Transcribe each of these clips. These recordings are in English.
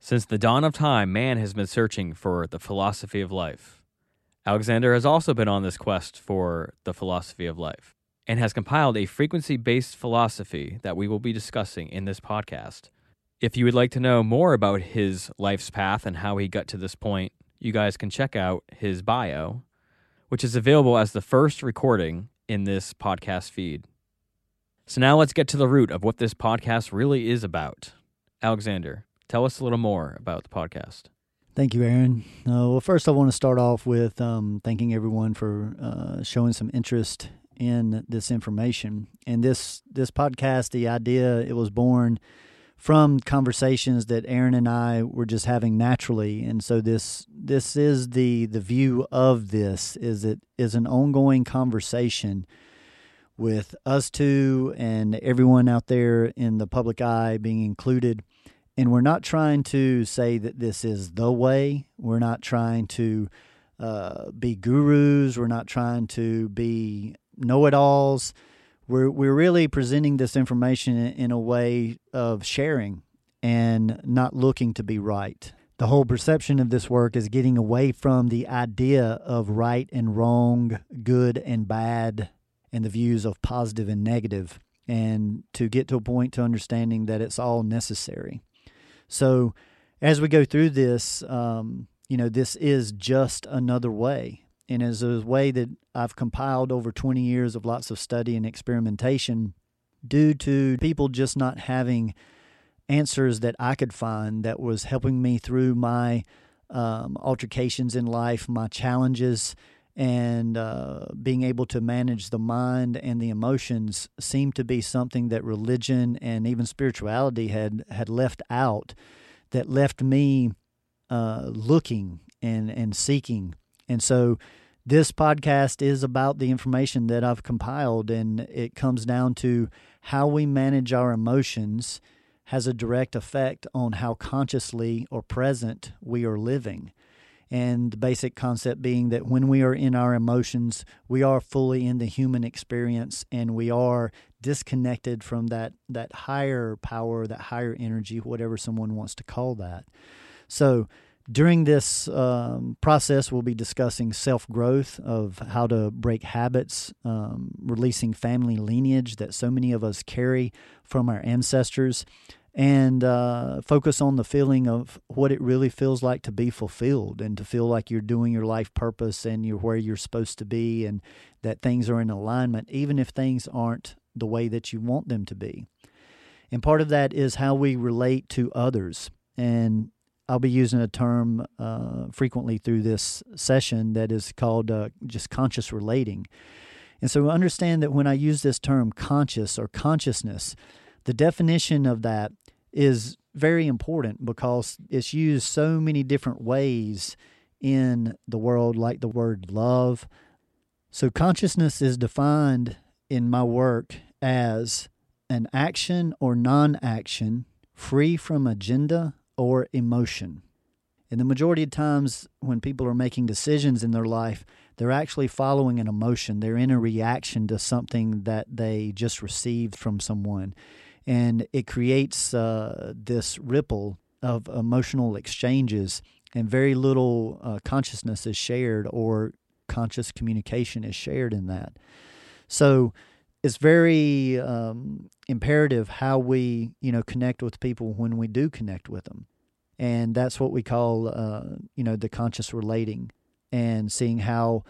Since the dawn of time, man has been searching for the philosophy of life. Alexander has also been on this quest for the philosophy of life and has compiled a frequency based philosophy that we will be discussing in this podcast. If you would like to know more about his life's path and how he got to this point, you guys can check out his bio, which is available as the first recording in this podcast feed. So now let's get to the root of what this podcast really is about. Alexander, tell us a little more about the podcast. Thank you, Aaron. Uh, well, first, I want to start off with um, thanking everyone for uh, showing some interest in this information. And this this podcast, the idea, it was born from conversations that Aaron and I were just having naturally. And so this this is the the view of this is it is an ongoing conversation with us two and everyone out there in the public eye being included. And we're not trying to say that this is the way. We're not trying to uh, be gurus. We're not trying to be know it alls. We're, we're really presenting this information in a way of sharing and not looking to be right. The whole perception of this work is getting away from the idea of right and wrong, good and bad, and the views of positive and negative, and to get to a point to understanding that it's all necessary. So, as we go through this, um, you know, this is just another way. And as a way that I've compiled over 20 years of lots of study and experimentation due to people just not having answers that I could find that was helping me through my um, altercations in life, my challenges, and uh, being able to manage the mind and the emotions seemed to be something that religion and even spirituality had had left out, that left me uh, looking and and seeking and so this podcast is about the information that I've compiled, and it comes down to how we manage our emotions has a direct effect on how consciously or present we are living. And the basic concept being that when we are in our emotions, we are fully in the human experience and we are disconnected from that, that higher power, that higher energy, whatever someone wants to call that. So, during this um, process, we'll be discussing self growth of how to break habits, um, releasing family lineage that so many of us carry from our ancestors, and uh, focus on the feeling of what it really feels like to be fulfilled and to feel like you're doing your life purpose and you're where you're supposed to be and that things are in alignment, even if things aren't the way that you want them to be. And part of that is how we relate to others. And I'll be using a term uh, frequently through this session that is called uh, just conscious relating. And so understand that when I use this term conscious or consciousness, the definition of that is very important because it's used so many different ways in the world, like the word love. So, consciousness is defined in my work as an action or non action free from agenda or emotion. And the majority of times when people are making decisions in their life, they're actually following an emotion. They're in a reaction to something that they just received from someone. And it creates uh, this ripple of emotional exchanges, and very little uh, consciousness is shared or conscious communication is shared in that. So it's very um, imperative how we you know connect with people when we do connect with them and that's what we call uh, you know the conscious relating and seeing how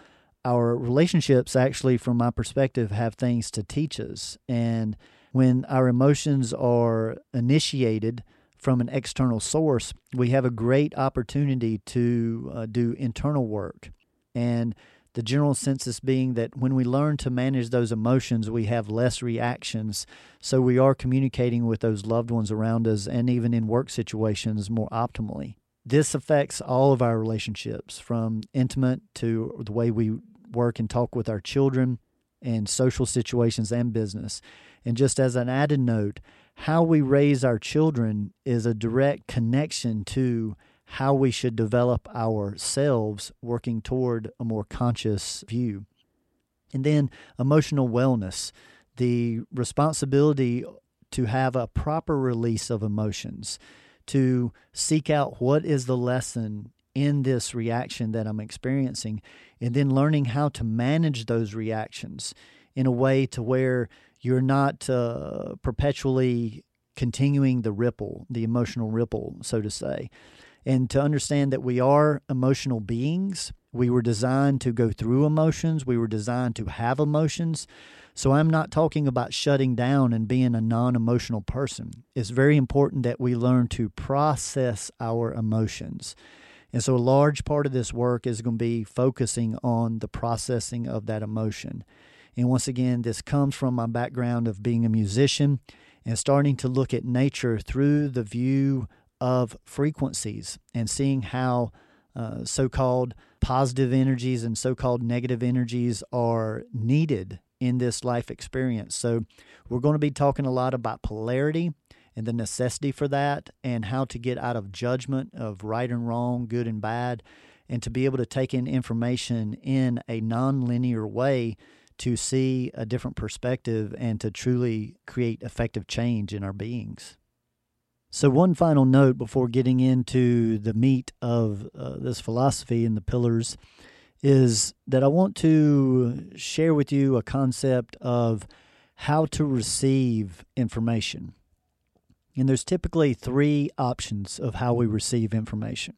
our relationships actually from my perspective have things to teach us and when our emotions are initiated from an external source we have a great opportunity to uh, do internal work and the general census being that when we learn to manage those emotions, we have less reactions. So we are communicating with those loved ones around us and even in work situations more optimally. This affects all of our relationships from intimate to the way we work and talk with our children and social situations and business. And just as an added note, how we raise our children is a direct connection to how we should develop ourselves working toward a more conscious view. And then emotional wellness, the responsibility to have a proper release of emotions, to seek out what is the lesson in this reaction that I'm experiencing, and then learning how to manage those reactions in a way to where you're not uh, perpetually continuing the ripple, the emotional ripple, so to say. And to understand that we are emotional beings. We were designed to go through emotions, we were designed to have emotions. So I'm not talking about shutting down and being a non emotional person. It's very important that we learn to process our emotions. And so a large part of this work is going to be focusing on the processing of that emotion. And once again, this comes from my background of being a musician and starting to look at nature through the view of frequencies and seeing how uh, so called positive energies and so called negative energies are needed in this life experience. So, we're going to be talking a lot about polarity and the necessity for that and how to get out of judgment of right and wrong, good and bad, and to be able to take in information in a nonlinear way to see a different perspective and to truly create effective change in our beings. So, one final note before getting into the meat of uh, this philosophy and the pillars is that I want to share with you a concept of how to receive information. And there's typically three options of how we receive information.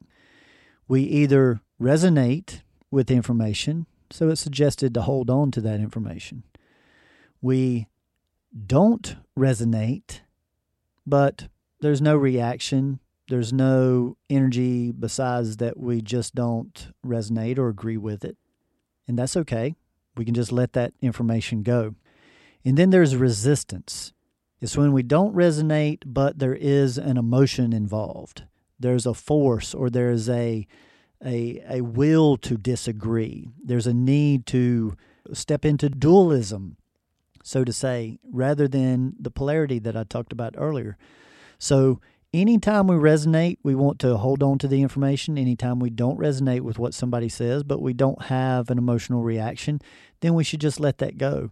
We either resonate with the information, so it's suggested to hold on to that information. We don't resonate, but there's no reaction, there's no energy besides that we just don't resonate or agree with it. And that's okay. We can just let that information go. And then there's resistance. It's when we don't resonate, but there is an emotion involved. There's a force or there's a, a, a will to disagree. There's a need to step into dualism, so to say, rather than the polarity that I talked about earlier. So, anytime we resonate, we want to hold on to the information. Anytime we don't resonate with what somebody says, but we don't have an emotional reaction, then we should just let that go.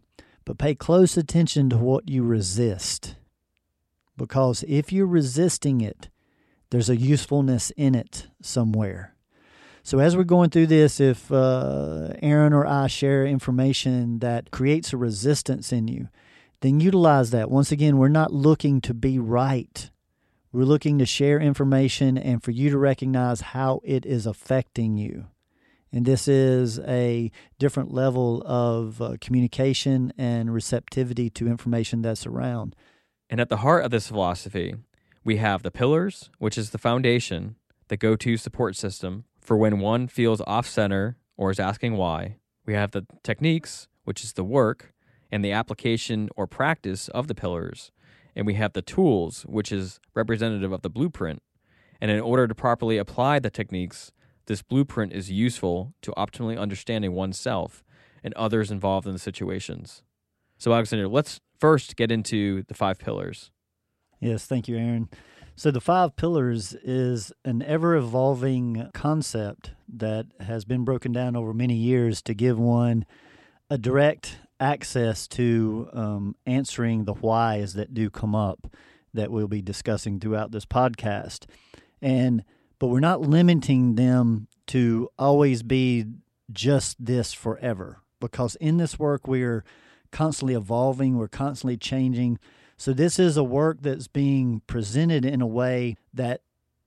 But pay close attention to what you resist. Because if you're resisting it, there's a usefulness in it somewhere. So, as we're going through this, if uh, Aaron or I share information that creates a resistance in you, then utilize that. Once again, we're not looking to be right. We're looking to share information and for you to recognize how it is affecting you. And this is a different level of uh, communication and receptivity to information that's around. And at the heart of this philosophy, we have the pillars, which is the foundation, the go to support system for when one feels off center or is asking why. We have the techniques, which is the work and the application or practice of the pillars. And we have the tools, which is representative of the blueprint. And in order to properly apply the techniques, this blueprint is useful to optimally understanding oneself and others involved in the situations. So, Alexander, let's first get into the five pillars. Yes, thank you, Aaron. So, the five pillars is an ever evolving concept that has been broken down over many years to give one a direct access to um, answering the whys that do come up that we'll be discussing throughout this podcast. And but we're not limiting them to always be just this forever because in this work we're constantly evolving, we're constantly changing. So this is a work that's being presented in a way that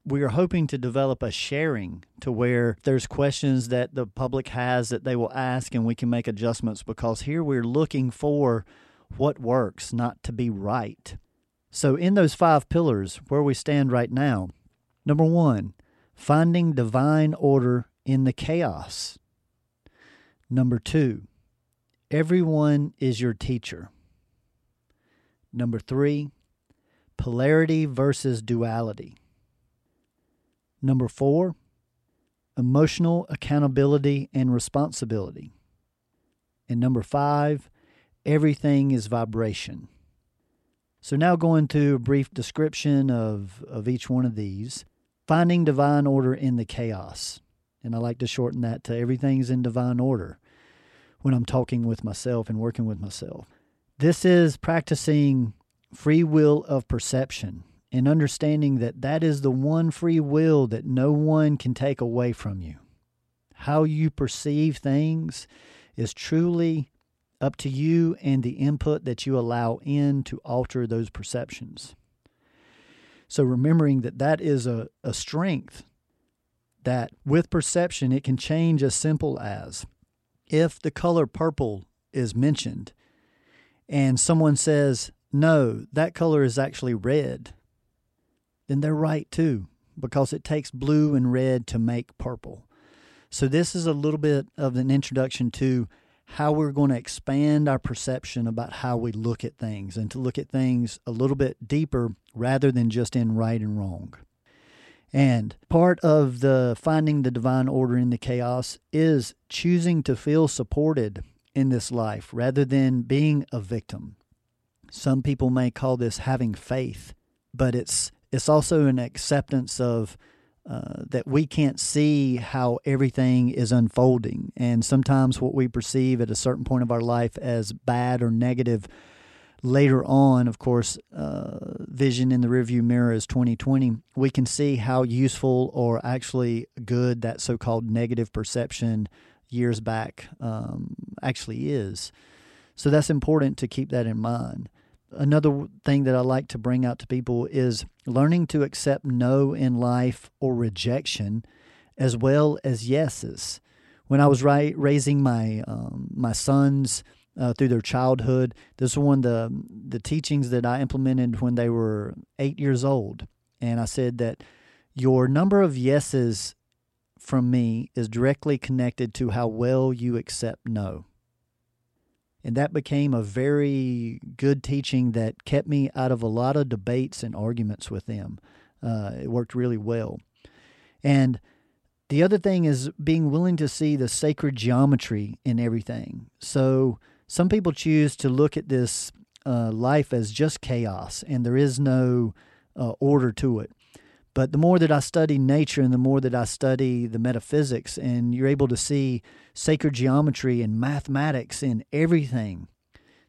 we are hoping to develop a sharing to where there's questions that the public has that they will ask and we can make adjustments because here we're looking for what works, not to be right. So, in those five pillars, where we stand right now, number one, finding divine order in the chaos. Number two, everyone is your teacher. Number three, polarity versus duality. Number four, emotional accountability and responsibility. And number five, everything is vibration. So, now going to a brief description of, of each one of these. Finding divine order in the chaos. And I like to shorten that to everything's in divine order when I'm talking with myself and working with myself. This is practicing free will of perception and understanding that that is the one free will that no one can take away from you. How you perceive things is truly up to you and the input that you allow in to alter those perceptions. So, remembering that that is a, a strength, that with perception, it can change as simple as if the color purple is mentioned and someone says, no, that color is actually red then they're right too, because it takes blue and red to make purple. So, this is a little bit of an introduction to how we're going to expand our perception about how we look at things and to look at things a little bit deeper rather than just in right and wrong. And part of the finding the divine order in the chaos is choosing to feel supported in this life rather than being a victim. Some people may call this having faith, but it's it's also an acceptance of uh, that we can't see how everything is unfolding. And sometimes what we perceive at a certain point of our life as bad or negative, later on, of course, uh, vision in the rearview mirror is 2020. We can see how useful or actually good that so called negative perception years back um, actually is. So that's important to keep that in mind another thing that I like to bring out to people is learning to accept no in life or rejection, as well as yeses. When I was raising my um, my sons uh, through their childhood, this was one of the the teachings that I implemented when they were eight years old, and I said that your number of yeses from me is directly connected to how well you accept no. And that became a very good teaching that kept me out of a lot of debates and arguments with them. Uh, it worked really well. And the other thing is being willing to see the sacred geometry in everything. So some people choose to look at this uh, life as just chaos and there is no uh, order to it. But the more that I study nature and the more that I study the metaphysics, and you're able to see sacred geometry and mathematics in everything,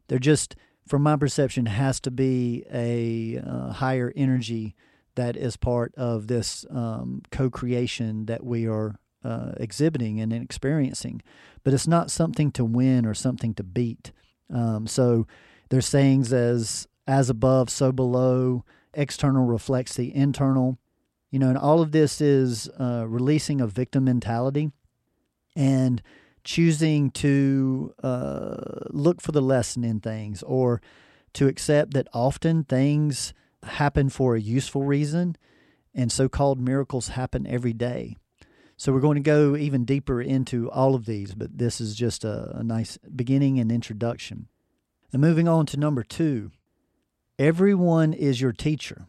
there just, from my perception, has to be a uh, higher energy that is part of this um, co creation that we are uh, exhibiting and experiencing. But it's not something to win or something to beat. Um, so there's sayings as as above, so below. External reflects the internal. You know, and all of this is uh, releasing a victim mentality and choosing to uh, look for the lesson in things or to accept that often things happen for a useful reason and so called miracles happen every day. So we're going to go even deeper into all of these, but this is just a, a nice beginning and introduction. And moving on to number two everyone is your teacher.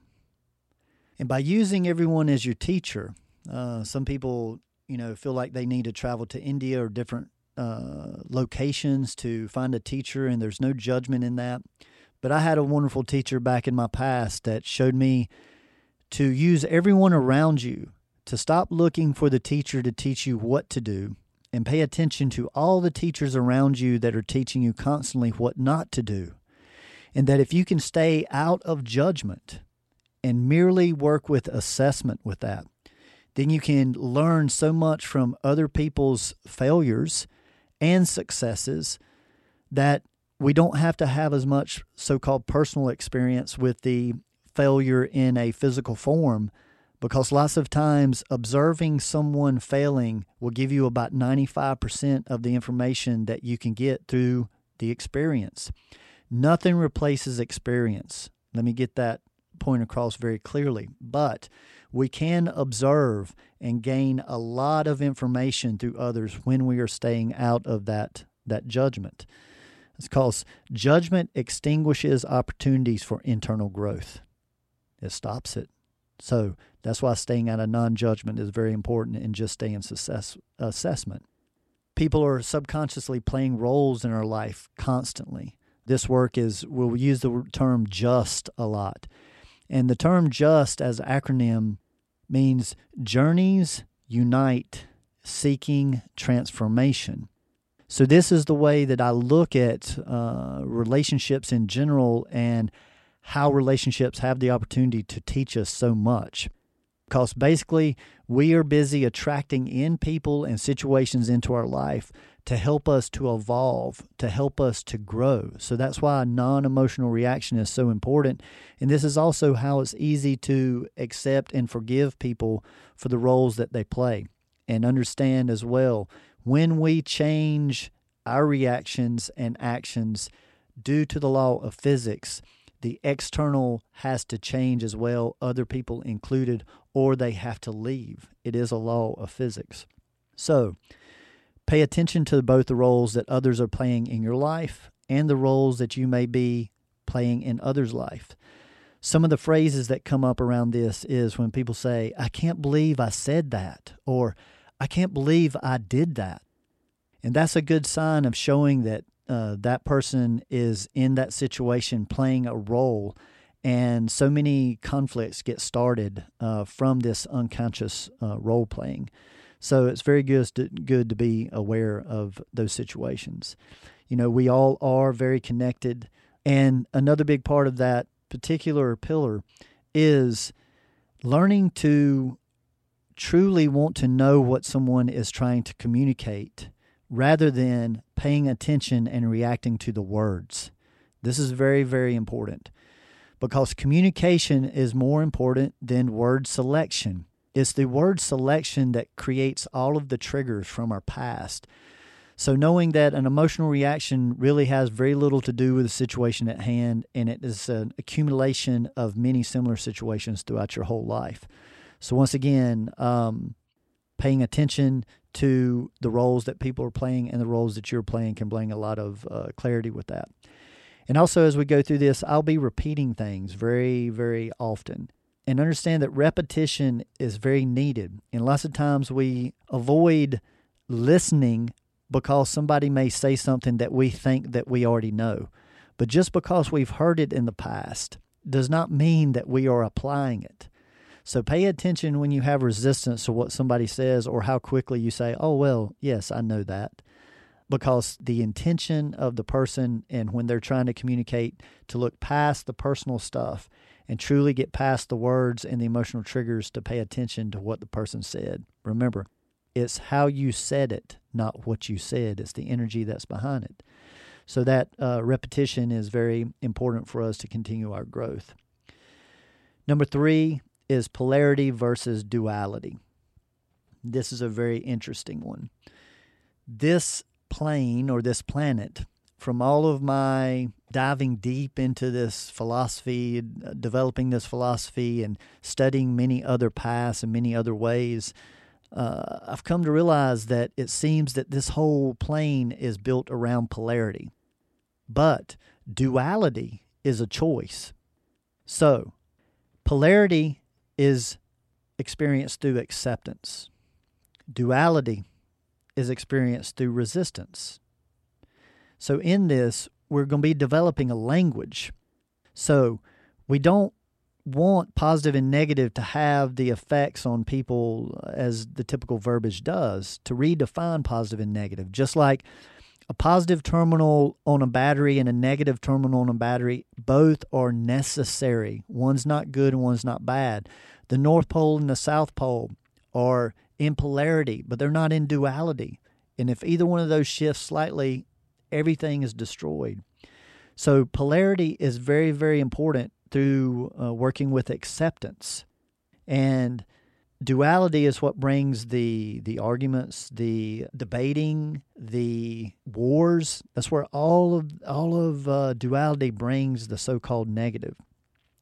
And by using everyone as your teacher, uh, some people, you know, feel like they need to travel to India or different uh, locations to find a teacher, and there's no judgment in that. But I had a wonderful teacher back in my past that showed me to use everyone around you, to stop looking for the teacher to teach you what to do, and pay attention to all the teachers around you that are teaching you constantly what not to do. And that if you can stay out of judgment, and merely work with assessment with that, then you can learn so much from other people's failures and successes that we don't have to have as much so called personal experience with the failure in a physical form because lots of times observing someone failing will give you about 95% of the information that you can get through the experience. Nothing replaces experience. Let me get that point across very clearly. But we can observe and gain a lot of information through others when we are staying out of that, that judgment. It's because judgment extinguishes opportunities for internal growth. It stops it. So that's why staying out of non judgment is very important and just staying assess- assessment. People are subconsciously playing roles in our life constantly. This work is, we'll use the term just a lot. And the term just as acronym means journeys unite seeking transformation. So, this is the way that I look at uh, relationships in general and how relationships have the opportunity to teach us so much. Because basically, we are busy attracting in people and situations into our life to help us to evolve, to help us to grow. So that's why non emotional reaction is so important. And this is also how it's easy to accept and forgive people for the roles that they play. And understand as well when we change our reactions and actions due to the law of physics, the external has to change as well, other people included, or they have to leave. It is a law of physics. So, pay attention to both the roles that others are playing in your life and the roles that you may be playing in others' life. Some of the phrases that come up around this is when people say, I can't believe I said that, or I can't believe I did that. And that's a good sign of showing that uh, that person is in that situation playing a role. And so many conflicts get started uh, from this unconscious uh, role playing. So it's very good to, good to be aware of those situations. You know, we all are very connected. And another big part of that particular pillar is learning to truly want to know what someone is trying to communicate rather than paying attention and reacting to the words. This is very, very important because communication is more important than word selection. It's the word selection that creates all of the triggers from our past. So, knowing that an emotional reaction really has very little to do with the situation at hand, and it is an accumulation of many similar situations throughout your whole life. So, once again, um, paying attention to the roles that people are playing and the roles that you're playing can bring a lot of uh, clarity with that. And also, as we go through this, I'll be repeating things very, very often. And understand that repetition is very needed. And lots of times we avoid listening because somebody may say something that we think that we already know. But just because we've heard it in the past does not mean that we are applying it. So pay attention when you have resistance to what somebody says or how quickly you say, oh, well, yes, I know that. Because the intention of the person and when they're trying to communicate to look past the personal stuff and truly get past the words and the emotional triggers to pay attention to what the person said. Remember, it's how you said it, not what you said. It's the energy that's behind it. So that uh, repetition is very important for us to continue our growth. Number three, is polarity versus duality. This is a very interesting one. This plane or this planet, from all of my diving deep into this philosophy, developing this philosophy, and studying many other paths and many other ways, uh, I've come to realize that it seems that this whole plane is built around polarity. But duality is a choice. So, polarity is experienced through acceptance. Duality is experienced through resistance. So, in this, we're going to be developing a language. So, we don't want positive and negative to have the effects on people uh, as the typical verbiage does, to redefine positive and negative. Just like a positive terminal on a battery and a negative terminal on a battery, both are necessary. One's not good and one's not bad. The North Pole and the South Pole are in polarity, but they're not in duality. And if either one of those shifts slightly, everything is destroyed. So, polarity is very, very important through uh, working with acceptance. And duality is what brings the the arguments, the debating, the wars. That's where all of all of uh, duality brings the so-called negative.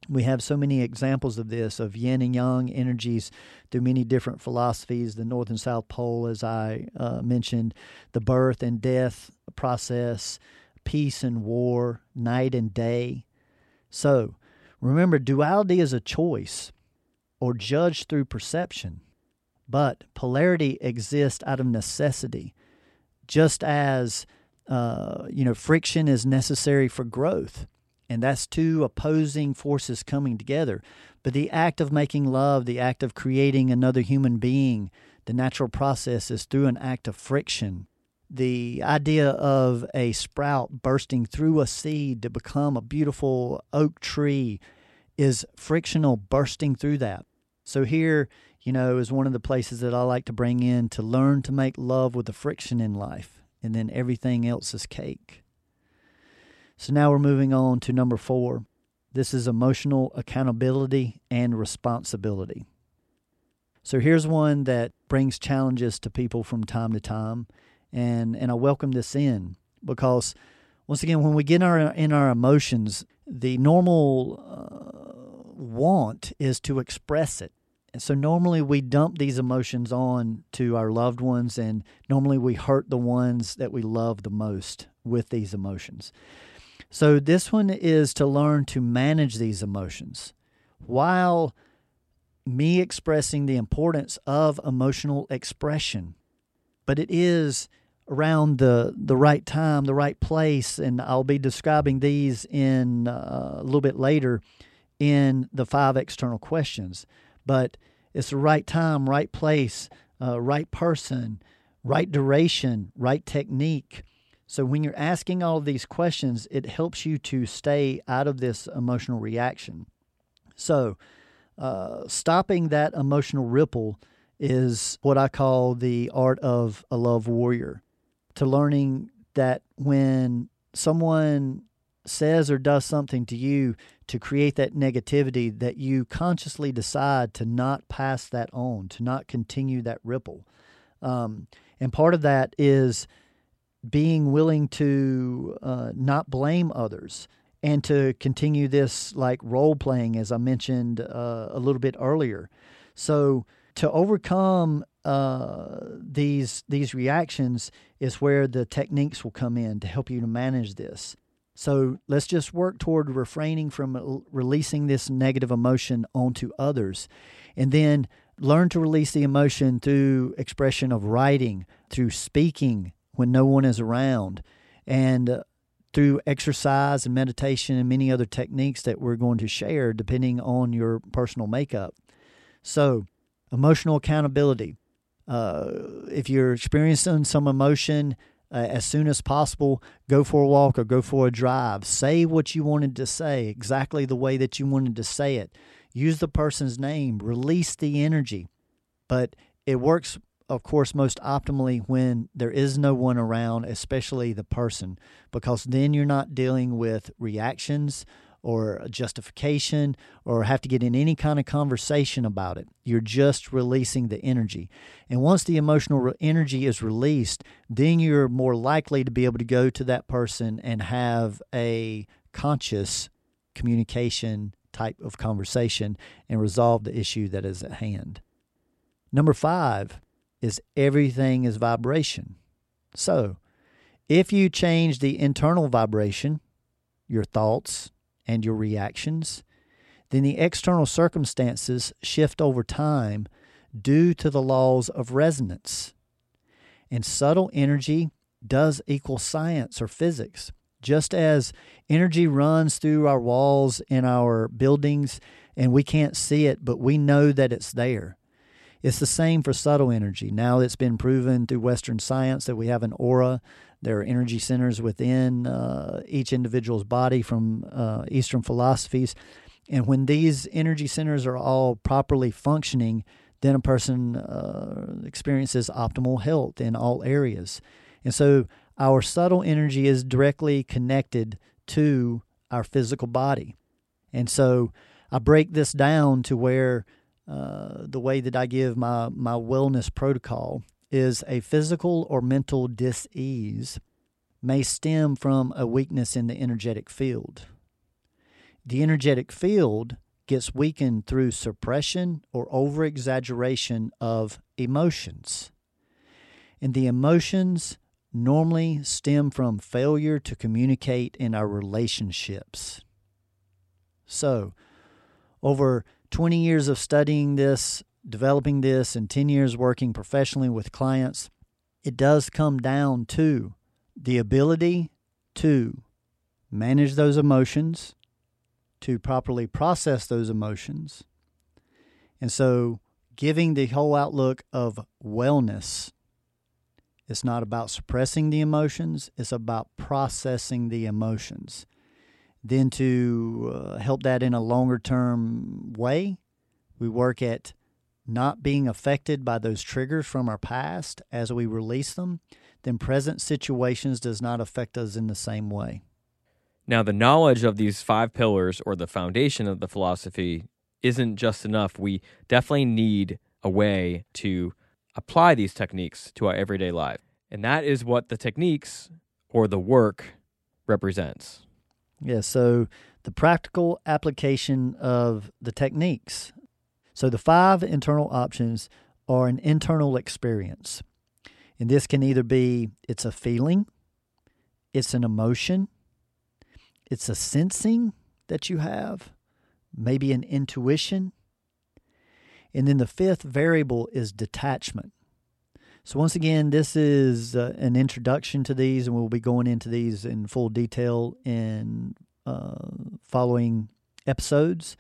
We have so many examples of this of yin and yang energies through many different philosophies. The North and South Pole, as I uh, mentioned, the birth and death process, peace and war, night and day. So remember, duality is a choice or judged through perception. But polarity exists out of necessity, just as uh, you know friction is necessary for growth, and that's two opposing forces coming together. But the act of making love, the act of creating another human being, the natural process is through an act of friction the idea of a sprout bursting through a seed to become a beautiful oak tree is frictional bursting through that. So here, you know, is one of the places that I like to bring in to learn to make love with the friction in life, and then everything else is cake. So now we're moving on to number four. This is emotional accountability and responsibility. So here's one that brings challenges to people from time to time, and and I welcome this in because once again, when we get in our in our emotions, the normal uh, want is to express it. And so normally we dump these emotions on to our loved ones, and normally we hurt the ones that we love the most with these emotions. So this one is to learn to manage these emotions while me expressing the importance of emotional expression. But it is around the the right time, the right place, and I'll be describing these in uh, a little bit later in the five external questions. But it's the right time, right place, uh, right person, right duration, right technique. So when you're asking all these questions, it helps you to stay out of this emotional reaction. So uh, stopping that emotional ripple is what I call the art of a love warrior. To learning that when someone says or does something to you to create that negativity, that you consciously decide to not pass that on, to not continue that ripple. Um, and part of that is being willing to uh, not blame others and to continue this like role playing, as I mentioned uh, a little bit earlier. So to overcome uh, these these reactions is where the techniques will come in to help you to manage this. So let's just work toward refraining from releasing this negative emotion onto others, and then learn to release the emotion through expression of writing, through speaking when no one is around, and uh, through exercise and meditation and many other techniques that we're going to share depending on your personal makeup. So, emotional accountability. Uh, if you're experiencing some emotion, uh, as soon as possible, go for a walk or go for a drive. Say what you wanted to say exactly the way that you wanted to say it. Use the person's name, release the energy. But it works of course, most optimally when there is no one around, especially the person, because then you're not dealing with reactions or justification or have to get in any kind of conversation about it. You're just releasing the energy. And once the emotional energy is released, then you're more likely to be able to go to that person and have a conscious communication type of conversation and resolve the issue that is at hand. Number five, is everything is vibration. So, if you change the internal vibration, your thoughts and your reactions, then the external circumstances shift over time due to the laws of resonance. And subtle energy does equal science or physics. Just as energy runs through our walls in our buildings and we can't see it, but we know that it's there. It's the same for subtle energy. Now it's been proven through Western science that we have an aura. There are energy centers within uh, each individual's body from uh, Eastern philosophies. And when these energy centers are all properly functioning, then a person uh, experiences optimal health in all areas. And so our subtle energy is directly connected to our physical body. And so I break this down to where uh, the way that I give my, my wellness protocol is a physical or mental dis-ease may stem from a weakness in the energetic field. The energetic field gets weakened through suppression or over exaggeration of emotions. And the emotions normally stem from failure to communicate in our relationships. So, over 20 years of studying this, developing this, and 10 years working professionally with clients, it does come down to the ability to manage those emotions, to properly process those emotions. And so, giving the whole outlook of wellness It's not about suppressing the emotions, it's about processing the emotions. Then, to uh, help that in a longer term way, we work at not being affected by those triggers from our past as we release them, then present situations does not affect us in the same way. Now, the knowledge of these five pillars or the foundation of the philosophy isn't just enough. We definitely need a way to apply these techniques to our everyday life. And that is what the techniques or the work represents. Yeah, so the practical application of the techniques. So the five internal options are an internal experience. And this can either be it's a feeling, it's an emotion, it's a sensing that you have, maybe an intuition. And then the fifth variable is detachment. So, once again, this is uh, an introduction to these, and we'll be going into these in full detail in uh, following episodes.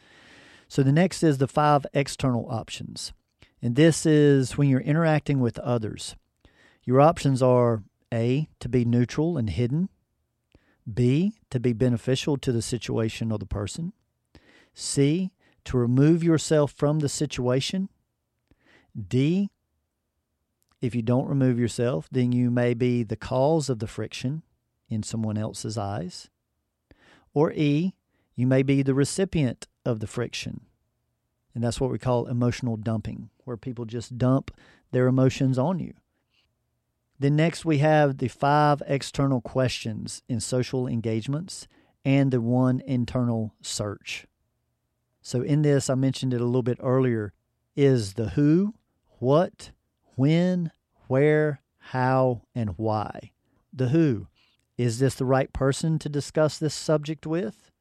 So, the next is the five external options. And this is when you're interacting with others. Your options are A, to be neutral and hidden, B, to be beneficial to the situation or the person, C, to remove yourself from the situation, D, if you don't remove yourself, then you may be the cause of the friction in someone else's eyes. Or E, you may be the recipient of the friction. And that's what we call emotional dumping, where people just dump their emotions on you. Then, next, we have the five external questions in social engagements and the one internal search. So, in this, I mentioned it a little bit earlier is the who, what, when, where, how, and why. The who. Is this the right person to discuss this subject with?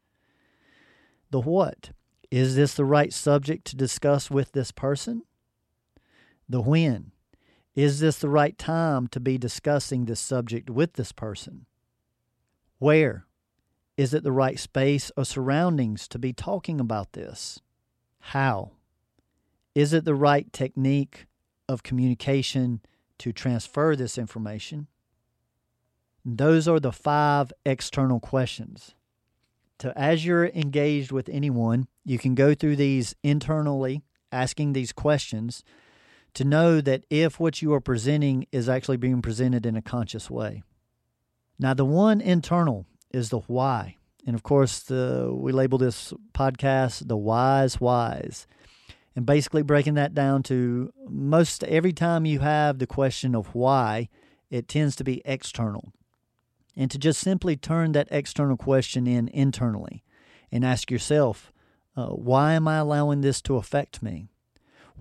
The what. Is this the right subject to discuss with this person? The when. Is this the right time to be discussing this subject with this person? Where? Is it the right space or surroundings to be talking about this? How? Is it the right technique of communication to transfer this information? Those are the five external questions. So, as you're engaged with anyone, you can go through these internally, asking these questions to know that if what you are presenting is actually being presented in a conscious way. Now, the one internal is the why. And of course, the, we label this podcast the wise whys and basically breaking that down to most every time you have the question of why, it tends to be external. And to just simply turn that external question in internally and ask yourself, uh, why am I allowing this to affect me?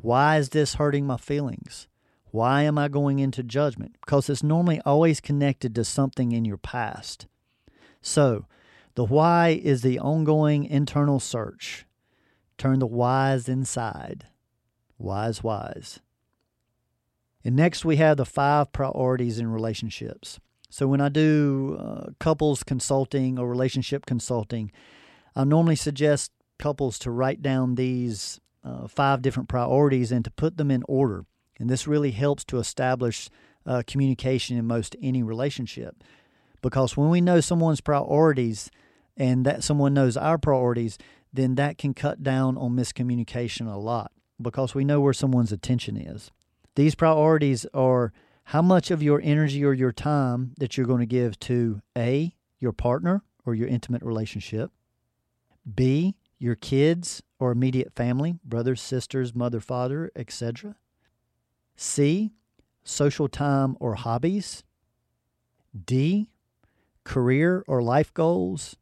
Why is this hurting my feelings? Why am I going into judgment? Because it's normally always connected to something in your past. So, the why is the ongoing internal search Turn the whys inside. Wise, wise. And next, we have the five priorities in relationships. So, when I do uh, couples consulting or relationship consulting, I normally suggest couples to write down these uh, five different priorities and to put them in order. And this really helps to establish uh, communication in most any relationship. Because when we know someone's priorities and that someone knows our priorities, then that can cut down on miscommunication a lot because we know where someone's attention is. These priorities are how much of your energy or your time that you're going to give to A, your partner or your intimate relationship, B, your kids or immediate family, brothers, sisters, mother, father, etc. C, social time or hobbies. D, career or life goals.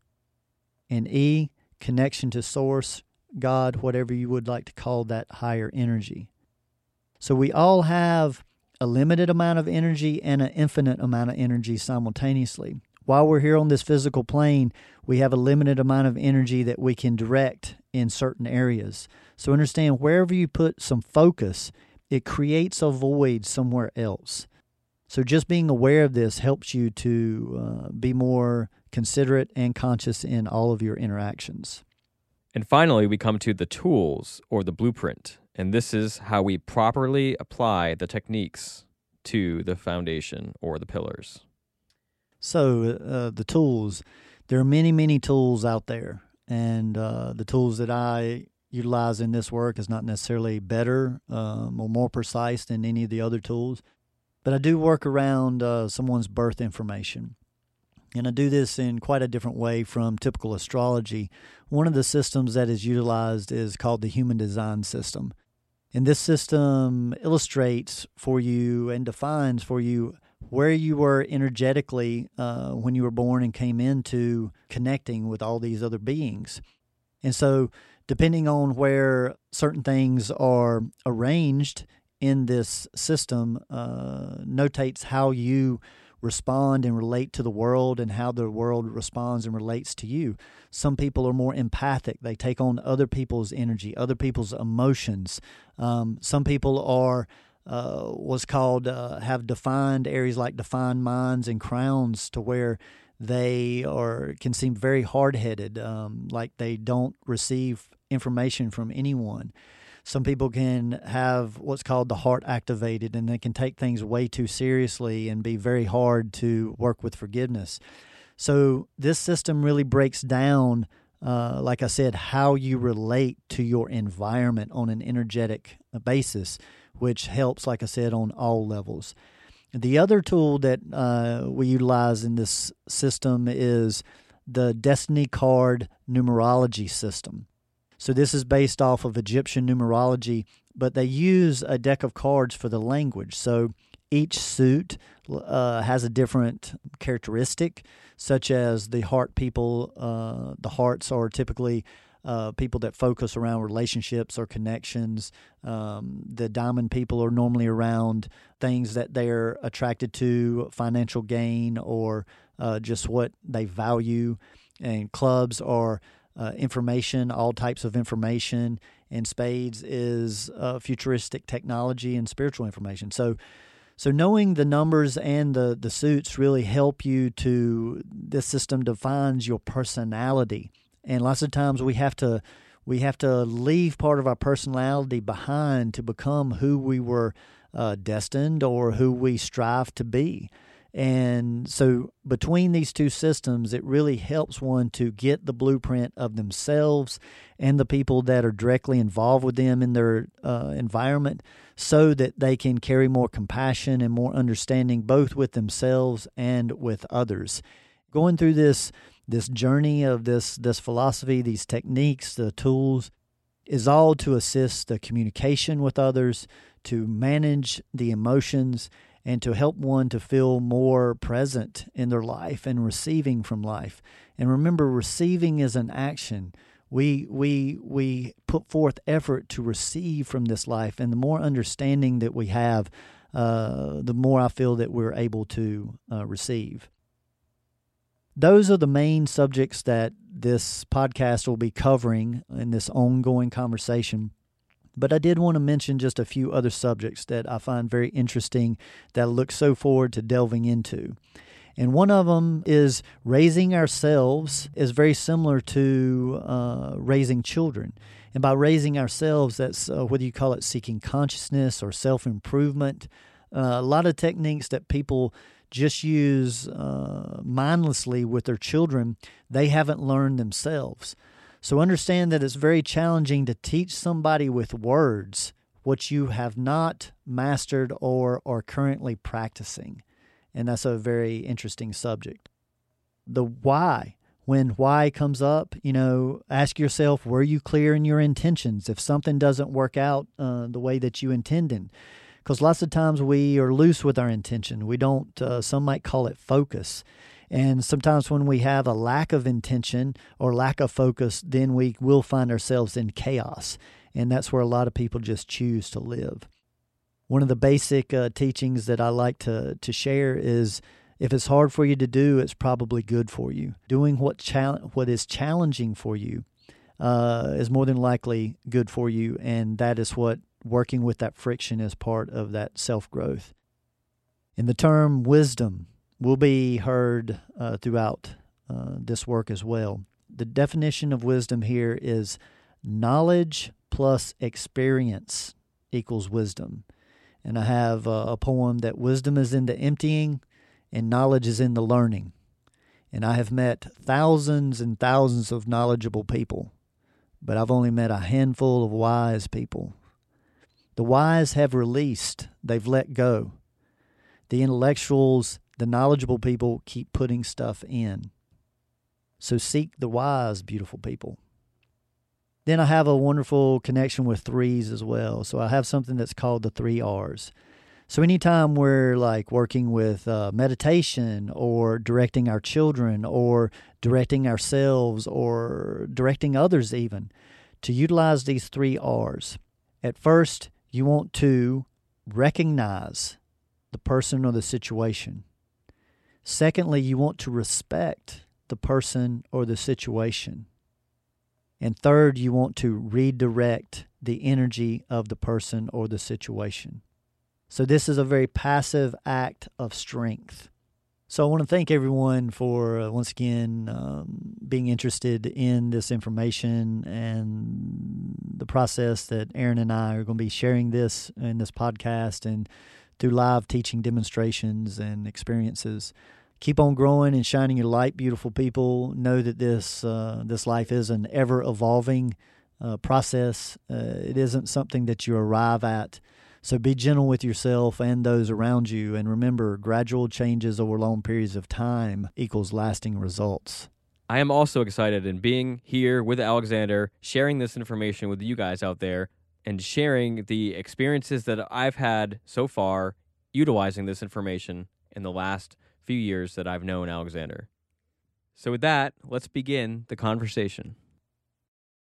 And E, connection to source, God, whatever you would like to call that higher energy. So we all have a limited amount of energy and an infinite amount of energy simultaneously. While we're here on this physical plane, we have a limited amount of energy that we can direct in certain areas. So understand wherever you put some focus, it creates a void somewhere else. So just being aware of this helps you to uh, be more considerate and conscious in all of your interactions. And finally, we come to the tools or the blueprint. And this is how we properly apply the techniques to the foundation or the pillars? So, uh, the tools, there are many, many tools out there. And uh, the tools that I utilize in this work is not necessarily better um, or more precise than any of the other tools. But I do work around uh, someone's birth information. And I do this in quite a different way from typical astrology. One of the systems that is utilized is called the Human Design System. And this system illustrates for you and defines for you where you were energetically uh, when you were born and came into connecting with all these other beings. And so, depending on where certain things are arranged in this system, uh, notates how you respond and relate to the world and how the world responds and relates to you. Some people are more empathic, they take on other people's energy, other people's emotions. Um, some people are. Uh, was called uh, have defined areas like defined minds and crowns to where they are can seem very hard headed, um, like they don't receive information from anyone. Some people can have what's called the heart activated, and they can take things way too seriously and be very hard to work with forgiveness. So, this system really breaks down, uh, like I said, how you relate to your environment on an energetic basis, which helps, like I said, on all levels. The other tool that uh, we utilize in this system is the Destiny Card numerology system. So this is based off of Egyptian numerology, but they use a deck of cards for the language. So each suit uh, has a different characteristic, such as the heart people. Uh, the hearts are typically uh, people that focus around relationships or connections. Um, the diamond people are normally around things that they're attracted to, financial gain, or uh, just what they value. And clubs are uh, information, all types of information, and spades is uh, futuristic technology and spiritual information. So, so knowing the numbers and the the suits really help you to. This system defines your personality, and lots of times we have to we have to leave part of our personality behind to become who we were uh, destined or who we strive to be. And so, between these two systems, it really helps one to get the blueprint of themselves and the people that are directly involved with them in their uh, environment so that they can carry more compassion and more understanding both with themselves and with others. Going through this this journey of this this philosophy, these techniques, the tools is all to assist the communication with others, to manage the emotions and to help one to feel more present in their life and receiving from life. And remember, receiving is an action. We we we put forth effort to receive from this life, and the more understanding that we have, uh, the more I feel that we're able to uh, receive. Those are the main subjects that this podcast will be covering in this ongoing conversation. But I did want to mention just a few other subjects that I find very interesting that I look so forward to delving into. And one of them is raising ourselves is very similar to uh, raising children. And by raising ourselves, that's uh, whether you call it seeking consciousness or self improvement. Uh, a lot of techniques that people just use uh, mindlessly with their children, they haven't learned themselves. So understand that it's very challenging to teach somebody with words what you have not mastered or are currently practicing. And that's a very interesting subject. The why. When why comes up, you know, ask yourself, were you clear in your intentions? If something doesn't work out uh, the way that you intended, because lots of times we are loose with our intention. We don't, uh, some might call it focus. And sometimes when we have a lack of intention or lack of focus, then we will find ourselves in chaos. And that's where a lot of people just choose to live. One of the basic uh, teachings that I like to, to share is if it's hard for you to do, it's probably good for you. Doing what, chal- what is challenging for you uh, is more than likely good for you. And that is what working with that friction is part of that self growth. In the term wisdom, will be heard uh, throughout uh, this work as well. The definition of wisdom here is knowledge plus experience equals wisdom. And I have uh, a poem that wisdom is in the emptying and knowledge is in the learning. And I have met thousands and thousands of knowledgeable people, but I've only met a handful of wise people. The wise have released, they've let go. The intellectuals, the knowledgeable people keep putting stuff in. So seek the wise, beautiful people. Then I have a wonderful connection with threes as well. So I have something that's called the three R's. So anytime we're like working with uh, meditation or directing our children or directing ourselves or directing others, even to utilize these three R's. At first, you want to recognize the person or the situation. Secondly, you want to respect the person or the situation. And third, you want to redirect the energy of the person or the situation. So this is a very passive act of strength. So I want to thank everyone for uh, once again um, being interested in this information and the process that Aaron and I are going to be sharing this in this podcast and through live teaching demonstrations and experiences. Keep on growing and shining your light, beautiful people. Know that this uh, this life is an ever evolving uh, process. Uh, it isn't something that you arrive at so be gentle with yourself and those around you. And remember, gradual changes over long periods of time equals lasting results. I am also excited in being here with Alexander, sharing this information with you guys out there, and sharing the experiences that I've had so far utilizing this information in the last few years that I've known Alexander. So, with that, let's begin the conversation.